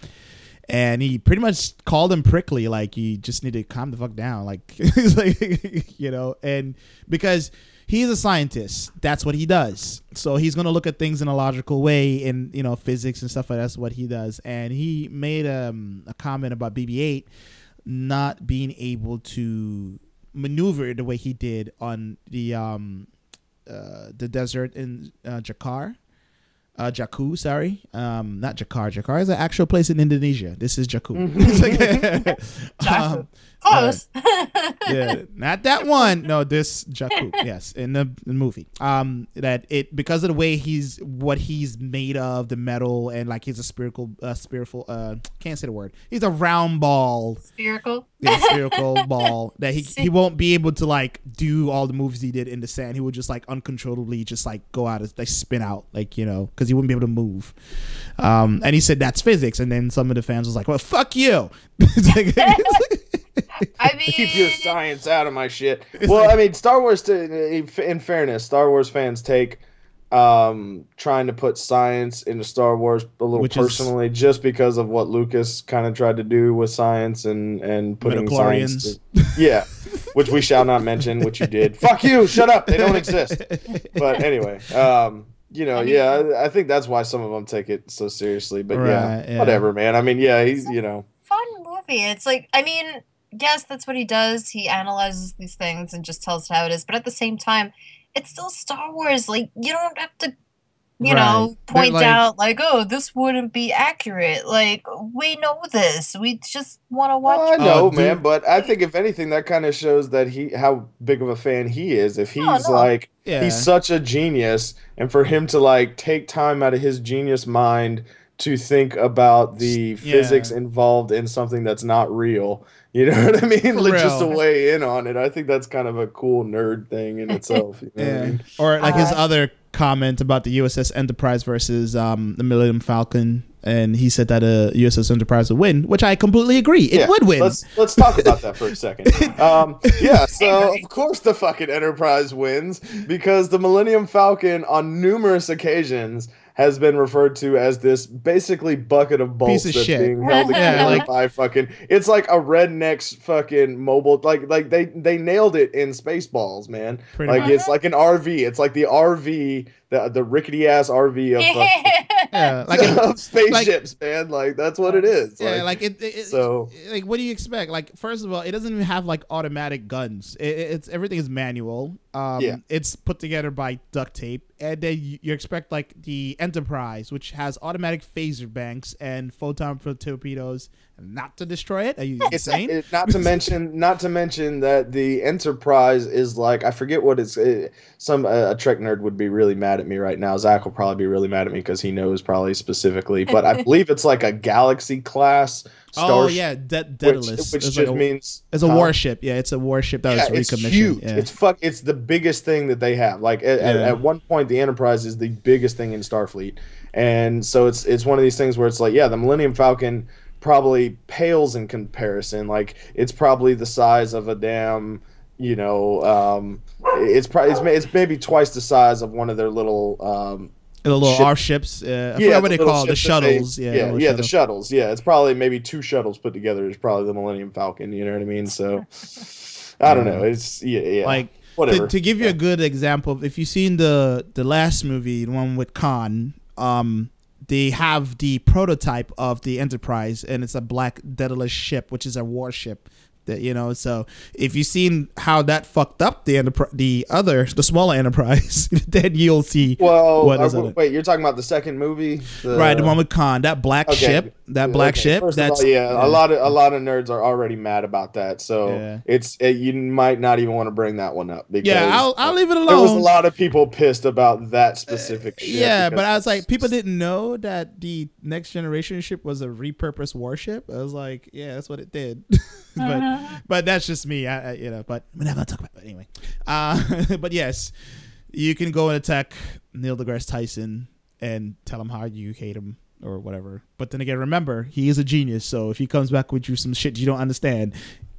And he pretty much called him prickly, like you just need to calm the fuck down, like like you know, and because he's a scientist, that's what he does. So he's gonna look at things in a logical way, in you know physics and stuff like that's what he does. And he made um, a comment about BB-8 not being able to maneuver the way he did on the um, uh, the desert in uh, Jakar. Uh, Jakku, sorry, um, not Jakar. Jakar is an actual place in Indonesia. This is Jakku. Mm-hmm. It's like- Jakku. um, Close. yeah, not that one. No, this Jakku. Yes, in the, the movie. Um, that it because of the way he's what he's made of, the metal, and like he's a spherical, uh, spherical. Uh, can't say the word. He's a round ball, Spherical. yeah, spherical ball that he he won't be able to like do all the moves he did in the sand. He would just like uncontrollably just like go out, like spin out, like you know, because he wouldn't be able to move. Um, and he said that's physics, and then some of the fans was like, "Well, fuck you." Like- I mean, Keep your science out of my shit. Well, I mean, Star Wars. To, in fairness, Star Wars fans take um trying to put science into Star Wars a little Which is- personally just because of what Lucas kind of tried to do with science and and putting science to- yeah which we shall not mention which you did fuck you shut up they don't exist but anyway um you know I mean- yeah I, think that's why some of them take it so seriously but yeah, yeah. whatever man I mean yeah he's you know fun movie. It's like, I mean, yes, that's what he does. He analyzes these things and just tells it how it is. But at the same time, it's still Star Wars. Like, you don't have to, you know, Right. They're point like- out, like, oh, this wouldn't be accurate. Like, we know this. We just want to watch. Oh, I know, Oh, man, but I think if anything, that kind of shows that he how big of a fan he is. If he's No, no. like Yeah. he's such a genius, and for him to like take time out of his genius mind to think about the Yeah. physics involved in something that's not real, you know what I mean? For Like, just to weigh in on it, I think that's kind of a cool nerd thing in itself. You know what I Yeah. mean? Or like his Uh, other comment about the USS Enterprise versus um, the Millennium Falcon, and he said that uh, USS Enterprise would win, which I completely agree. It Yeah, would win. Let's let's talk about that for a second. Um, yeah, so of course the fucking Enterprise wins because the Millennium Falcon on numerous occasions has been referred to as this basically bucket of bolts Piece of that's shit. being held Yeah, together like- by fucking. It's like a redneck's fucking mobile. Like like they they nailed it in Spaceballs, man. Like much. it's like an RV. It's like the RV, the the rickety ass RV of fucking, yeah, like it- of spaceships, man. Like that's what it is. yeah, like it, it, it- so- like what do you expect? Like first of all, it doesn't even have like automatic guns. It, it- it's everything is manual. Um, Yeah. it's put together by duct tape, and then you, you expect like the Enterprise, which has automatic phaser banks and photon torpedoes, not to destroy it. Are you insane? it, not to mention not to mention that the enterprise is like i forget what it's it, some uh, a trek nerd would be really mad at me right now zach will probably be really mad at me because he knows probably specifically but i believe it's like a galaxy class oh yeah, De- which, Daedalus. which It's just like a, means it's a warship. Yeah, it's a warship that yeah, was it's recommissioned. huge. Yeah. It's fuck. It's the biggest thing that they have. Like at, at, at one point, the Enterprise is the biggest thing in Starfleet, and so it's it's one of these things where it's like, yeah, the Millennium Falcon probably pales in comparison. Like it's probably the size of a damn, you know, um, it's probably it's, it's maybe twice the size of one of their little. Um, the little ship- R ships. Uh, yeah, what the they call the that they- shuttles. yeah, yeah, yeah, the shuttles. shuttles. Yeah, it's probably maybe two shuttles put together is probably the Millennium Falcon. You know what I mean? So I don't know. It's yeah, yeah. Like whatever. To, to give you a good example, if you've seen the the last movie, the one with Khan, um, they have the prototype of the Enterprise, and it's a black Daedalus ship, which is a warship. That you know, so if you've seen how that fucked up the enterprise, the other, the smaller Enterprise, then you'll see. Well, what uh, is it. wait, you're talking about the second movie, the, right, the one with Khan, that black Okay. ship, that black Okay, ship. First That's all, yeah, a lot of a lot of nerds are already mad about that, so Yeah. it's it, you might not even want to bring that one up because yeah. I'll I'll leave it alone. there was a lot of people pissed about that specific shit. Yeah, but I was like, people didn't know that the next generation ship was a repurposed warship. I was like, yeah, that's what it did. but but that's just me, I, I, you know. But we're not gonna talk about it anyway. Uh, but yes, you can go and attack Neil deGrasse Tyson and tell him how you hate him or whatever. But then again, remember he is a genius. So if he comes back with you some shit you don't understand,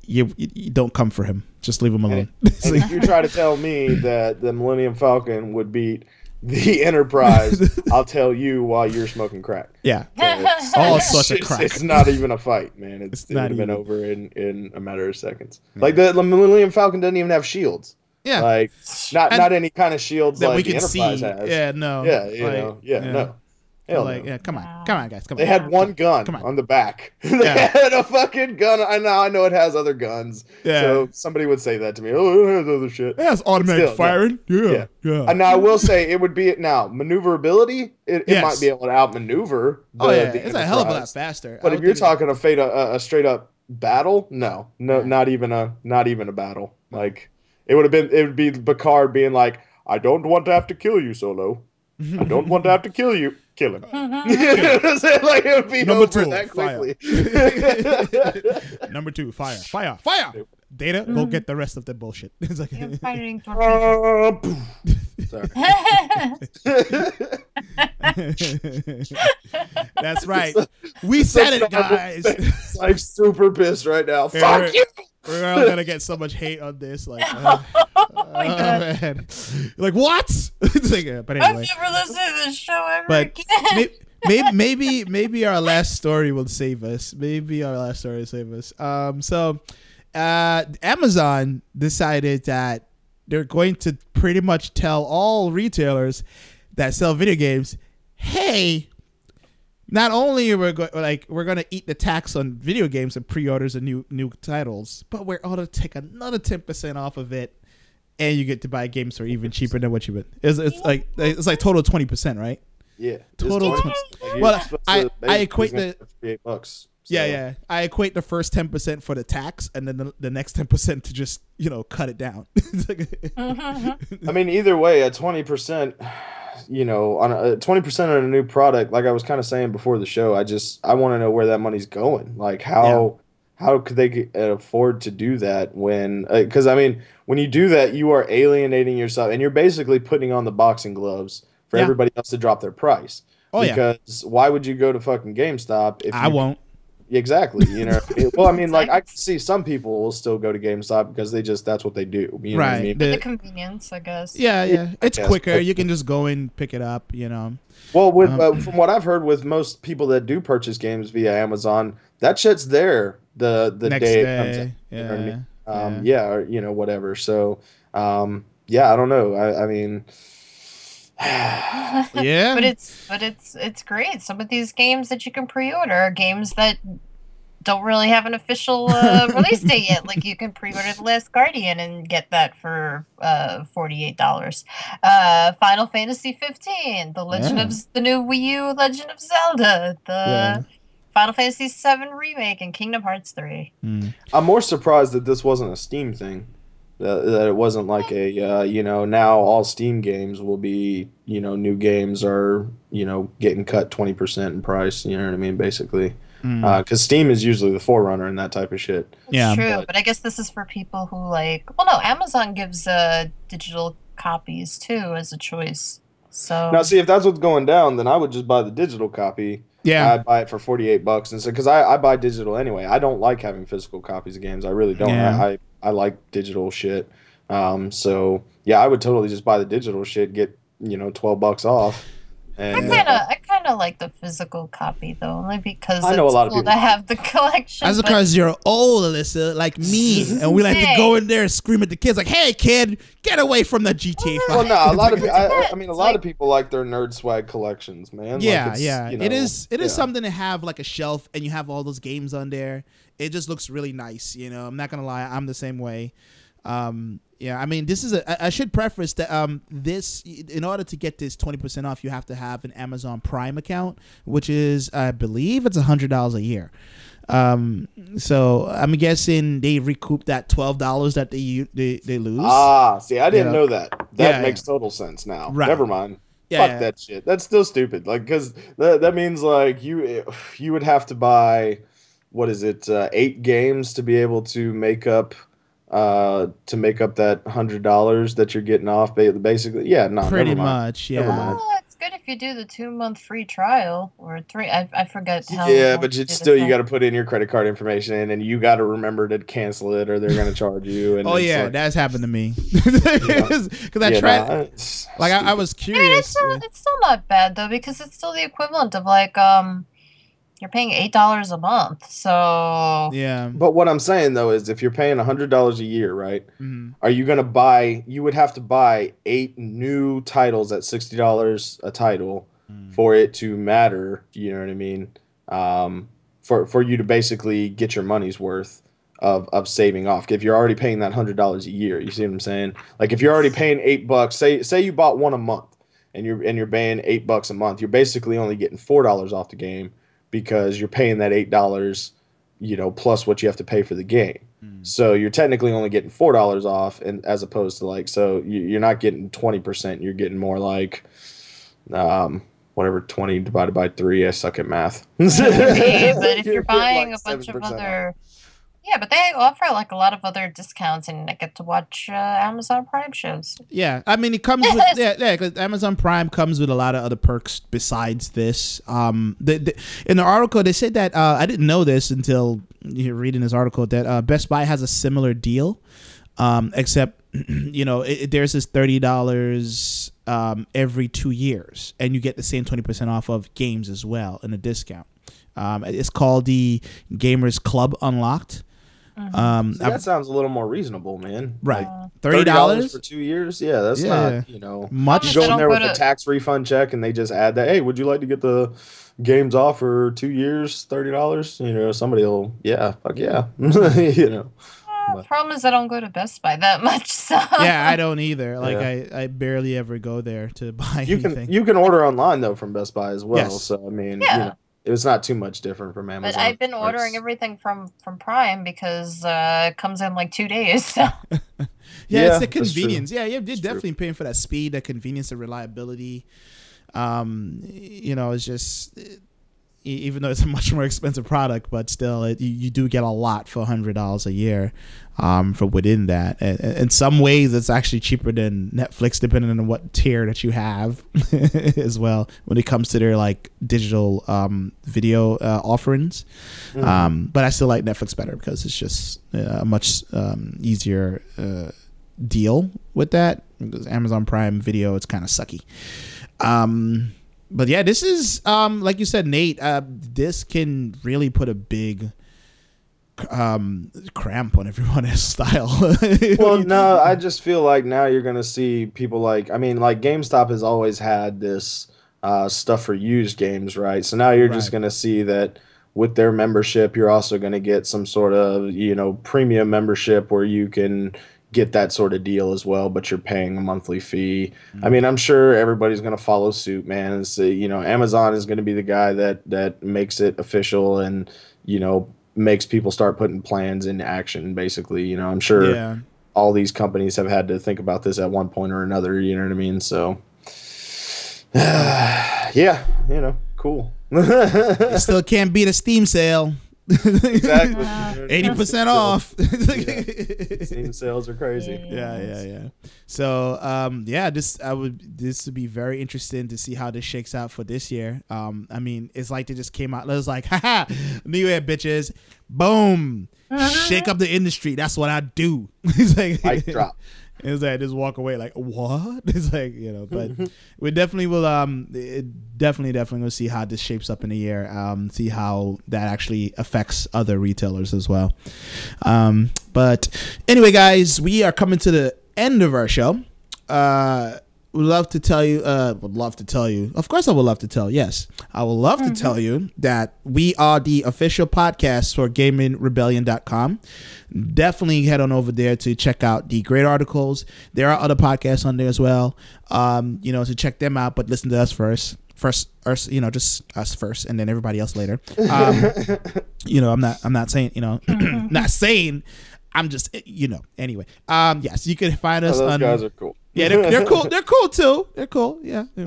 you, you, you don't come for him. Just leave him alone. And if you try to tell me that the Millennium Falcon would beat the Enterprise, I'll tell you while you're smoking crack. yeah. It's- All it's of just- crack. It's not even a fight, man. It's, It's it not would have been even. over in, in a matter of seconds. Like the, the Millennium Falcon doesn't even have shields. Yeah. Like not And not any kind of shields that like we the can see. Enterprise has. Yeah, no. Yeah, you Like, know, yeah, no. Hell like, no. yeah, come on, Wow. come on, guys, come They on. had one gun Come on. on. the back. they Yeah. had a fucking gun. I know. I know it has other guns. Yeah. So somebody would say that to me. Oh, it has other shit. Yeah, it's automatic Still, yeah. firing. Yeah, yeah. And now I will say it would be now maneuverability. It, it Yes. might be able to outmaneuver. Oh, the, oh yeah, the it's a hell of a lot faster. But if you're think it- talking a fate a, a straight up battle, no, no, Yeah. not even a not even a battle. Like it would have been. It would be Picard being like, "I don't want to have to kill you, Solo. I don't want to have to kill you. Kill him." You know what I'm saying? like it would be Number over two, that fire. quickly. Number two, fire, fire, fire. Data, go get the rest of the bullshit. It's like, You're fighting torpedo. Uh. Sorry. that's right. We said it, guys. It's like super pissed right now. Fuck you. We're all gonna get so much hate on this. Like, uh, oh oh, my god. man. like what? Like, uh, but I've anyway, never listened to this show ever But again. maybe, maybe maybe our last story will save us. Maybe our last story will save us. Um, so uh, Amazon decided that they're going to pretty much tell all retailers that sell video games, hey. Not only are we go- like we're gonna eat the tax on video games and pre-orders and new new titles, but we're gonna take another ten percent off of it, and you get to buy games for even cheaper than what you would. It's, it's like it's like total twenty percent, right? Yeah. Total It's twen- like you're Well, I- to- I equate the- be 38 bucks. Yeah, So- yeah. I equate the first ten percent for the tax, and then the, the next ten percent to just you know cut it down. It's like- mm-hmm, mm-hmm. I mean, either way, at twenty percent, you know, on a uh, twenty percent on a new product, like I was kind of saying before the show, I just I want to know where that money's going. Like how how could they get- uh, afford to do that when? Uh, because I mean, when you do that, you are alienating yourself, and you're basically putting on the boxing gloves for Yeah. everybody else to drop their price. oh yeah, because why would you go to fucking GameStop if I you won't. Exactly. You know. It- well, I mean, like I can see some people will still go to GameStop because they just that's what they do. You know what I Right. mean? The- the convenience, I guess. yeah, yeah. It's guess, quicker. but- You can just go and pick it up. You know. Well, with Um, uh, from what I've heard, with most people that do purchase games via Amazon, that shit's there the the Next day, day. it comes out. Yeah. You know I mean? Um, yeah. or you know whatever. So, um, yeah, I don't know. I, I mean, Yeah. but it's but it's it's great. Some of these games that you can pre-order are games that don't really have an official uh, release date yet. Like you can pre-order The Last Guardian and get that for uh, forty-eight dollars. Uh, Final Fantasy fifteen, The Legend Yeah. of the new Wii U Legend of Zelda, the Yeah. Final Fantasy seven remake, and Kingdom Hearts three. Mm. I'm more surprised that this wasn't a Steam thing. That, that it wasn't like a uh, you know now all Steam games will be you know new games are you know getting cut twenty percent in price. You know what I mean? Basically, Mm. because Steam is usually the forerunner in that type of shit. It's Yeah. true, But- but I guess this is for people who like. Well, no, Amazon gives uh digital copies too as a choice. So Now, see if that's what's going down, then I would just buy the digital copy. yeah. I'd buy it for forty eight bucks, and so because I, I buy digital anyway. I don't like having physical copies of games. I really don't. Yeah. I, I I like digital shit. Um, so yeah, I would totally just buy the digital shit, get you know twelve bucks off. I kind of, kind of like the physical copy though, only because I know it's a lot of cool people- to have the collection. That's but- because you're old, Alyssa, like me, and we like to go in there and scream at the kids, like, "Hey, kid, get away from the GTA 5." well, no, a lot of pe- I, I- I mean, a It's lot of people like their nerd swag collections, man. Like, yeah, it's, yeah. you it know, is. It is yeah. something to have like a shelf, and you have all those games on there. It just looks really nice. You know, I'm not gonna lie, I'm the same way. Um, yeah, I mean, this is a. I should preface that um, this in order to get this 20% off, you have to have an Amazon Prime account, which is, I believe, it's a hundred dollars a year. Um, so I'm guessing they recoup that twelve dollars that they they they lose. Ah, see, I didn't know. know that. That Yeah, makes total sense now. Right. Never mind. Yeah, Fuck that shit. That's still stupid. Like, because that, that means like you you would have to buy what is it uh, eight games to be able to make up uh to make up that hundred dollars that you're getting off. Basically, yeah, no, pretty much. Yeah. mind. Oh, it's good if you do the two month free trial or three. I, I forget how. Yeah, but to it's still you got to put in your credit card information and you got to remember to cancel it or they're gonna charge you. And Oh yeah, like, that's happened to me. Because I yeah, tried, nah, like I, I stupid. was I mean, it's curious. still, it's still not bad though because it's still the equivalent of like um, you're paying eight dollars a month. So yeah. But what I'm saying though is, if you're paying hundred dollars a year, right? mhm. Are you gonna buy? You would have to buy eight new titles at sixty dollars a title for it to matter. You know what I mean? Um, for for you to basically get your money's worth of of saving off. If you're already paying that hundred dollars a year, you see what I'm saying? Like if you're already paying eight bucks, say say you bought one a month, and you're and you're paying eight bucks a month, you're basically only getting four dollars off the game because you're paying that eight dollars, you know, plus what you have to pay for the game. So you're technically only getting four dollars off, and as opposed to like, so you, you're not getting twenty percent. You're getting more like, um, whatever twenty divided by three. I suck at math. But if you're You're buying like a bunch of 7% off. other, yeah, but they offer like a lot of other discounts, and I get to watch uh, Amazon Prime shows. Yeah, I mean it comes with yeah, yeah. Cause Amazon Prime comes with a lot of other perks besides this. Um, the, the, in the article they said that uh, I didn't know this until you're reading this article that uh, Best Buy has a similar deal, um, except you know it, it- there's this thirty dollars um, every two years, and you get the same twenty percent off of games as well in a discount. Um, it's called the Gamers Club Unlocked. Um, See, that sounds a little more reasonable, man. right, Like, thirty dollars for two years. Yeah, that's Yeah. not you know much you go in there with a tax refund check and they just add that. Hey, would you like to get the games off for two years, thirty dollars? You know, somebody will. Yeah, fuck yeah. you know. Uh, But- problem is I don't go to Best Buy that much, so yeah, I don't either. Like Yeah. I, I barely ever go there to buy You anything. can you can order online though from Best Buy as well. Yes. So I mean, Yeah. you know, it's not too much different from Amazon. But Amazon. I've been ordering everything from from Prime because uh, it comes in like two days. So yeah, Yeah, it's the convenience. Yeah, you're, you're That's true. definitely paying for that speed, that convenience, the reliability. Um, you know, it's just even though it's a much more expensive product, but still, it, you, you do get a lot for hundred dollars a year. Um, for within that, and, and in some ways, it's actually cheaper than Netflix, depending on what tier that you have, as well. When it comes to their like digital um, video uh, offerings, Mhm. Um, but I still like Netflix better because it's just uh, a much um, easier uh, deal with that. Because Amazon Prime Video, it's kind of sucky. Um, but yeah, this is um, like you said, Nate. Uh, this can really put a big um, cramp on everyone's style. well, no, I just feel like now you're gonna see people like I mean, like GameStop has always had this uh, stuff for used games, right? So now you're just gonna see that with their membership, you're also gonna get some sort of you know premium membership where you can get that sort of deal as well, but you're paying a monthly fee. I mm-hmm. mean, I'm sure everybody's gonna follow suit, man. And say, uh, you know, Amazon is gonna be the guy that that makes it official and you know makes people start putting plans into action. Basically, you know, I'm sure yeah. all these companies have had to think about this at one point or another. You know what I mean? So, yeah, you know, cool. It still can't beat a Steam sale. Exactly. Eighty percent off. Steam sales are crazy. yeah. Yeah yeah so um yeah this i would this would be very interesting to see how this shakes out for this year. Um i mean it's like they just came out it was like haha new year bitches. Boom. Shake up the industry. That's what i do. It's like Mic drop. It's like just walk away like what? It's like you know but we definitely will um it definitely definitely will see how this shapes up in a year um see how that actually affects other retailers as well. Um but anyway guys we are coming to the end of our show. Uh would love to tell you uh would love to tell you. Of course i would love to tell yes. I would love to tell you that we are the official podcast for gamingrebellion.com definitely head on over there to check out the great articles. There are other podcasts on there as well um you know to check them out but listen to us first first us you know just us first and then everybody else later. Um you know i'm not i'm not saying you know not saying i'm just you know anyway. Um yes you can find Oh, us those on guys are cool. Yeah, they're, they're cool. They're cool too. They're cool. Yeah.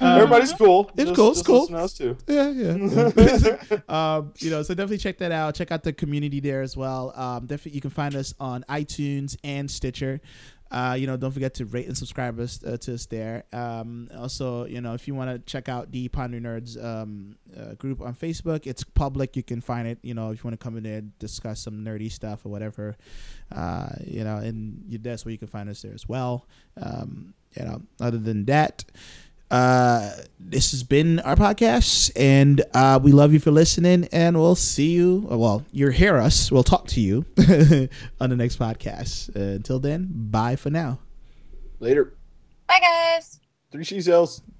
Everybody's cool. It's Just- cool, it's cool. listen to us too. Yeah, yeah. um, you know, so definitely check that out. Check out the community there as well. Um, definitely, you can find us on iTunes and Stitcher. Uh, you know, don't forget to rate and subscribe us uh, to us there. Um, also, you know, if you want to check out the Ponder Nerds um, uh, group on Facebook, it's public. You can find it. You know, if you want to come in there and discuss some nerdy stuff or whatever, uh, you know, and that's where you can find us there as well. Um, you know, other than that, uh, this has been our podcast, and uh, we love you for listening. And we'll see you. Well, you hear us. We'll talk to you on the next podcast. Uh, until then, bye for now. Later. bye guys. Three she cells.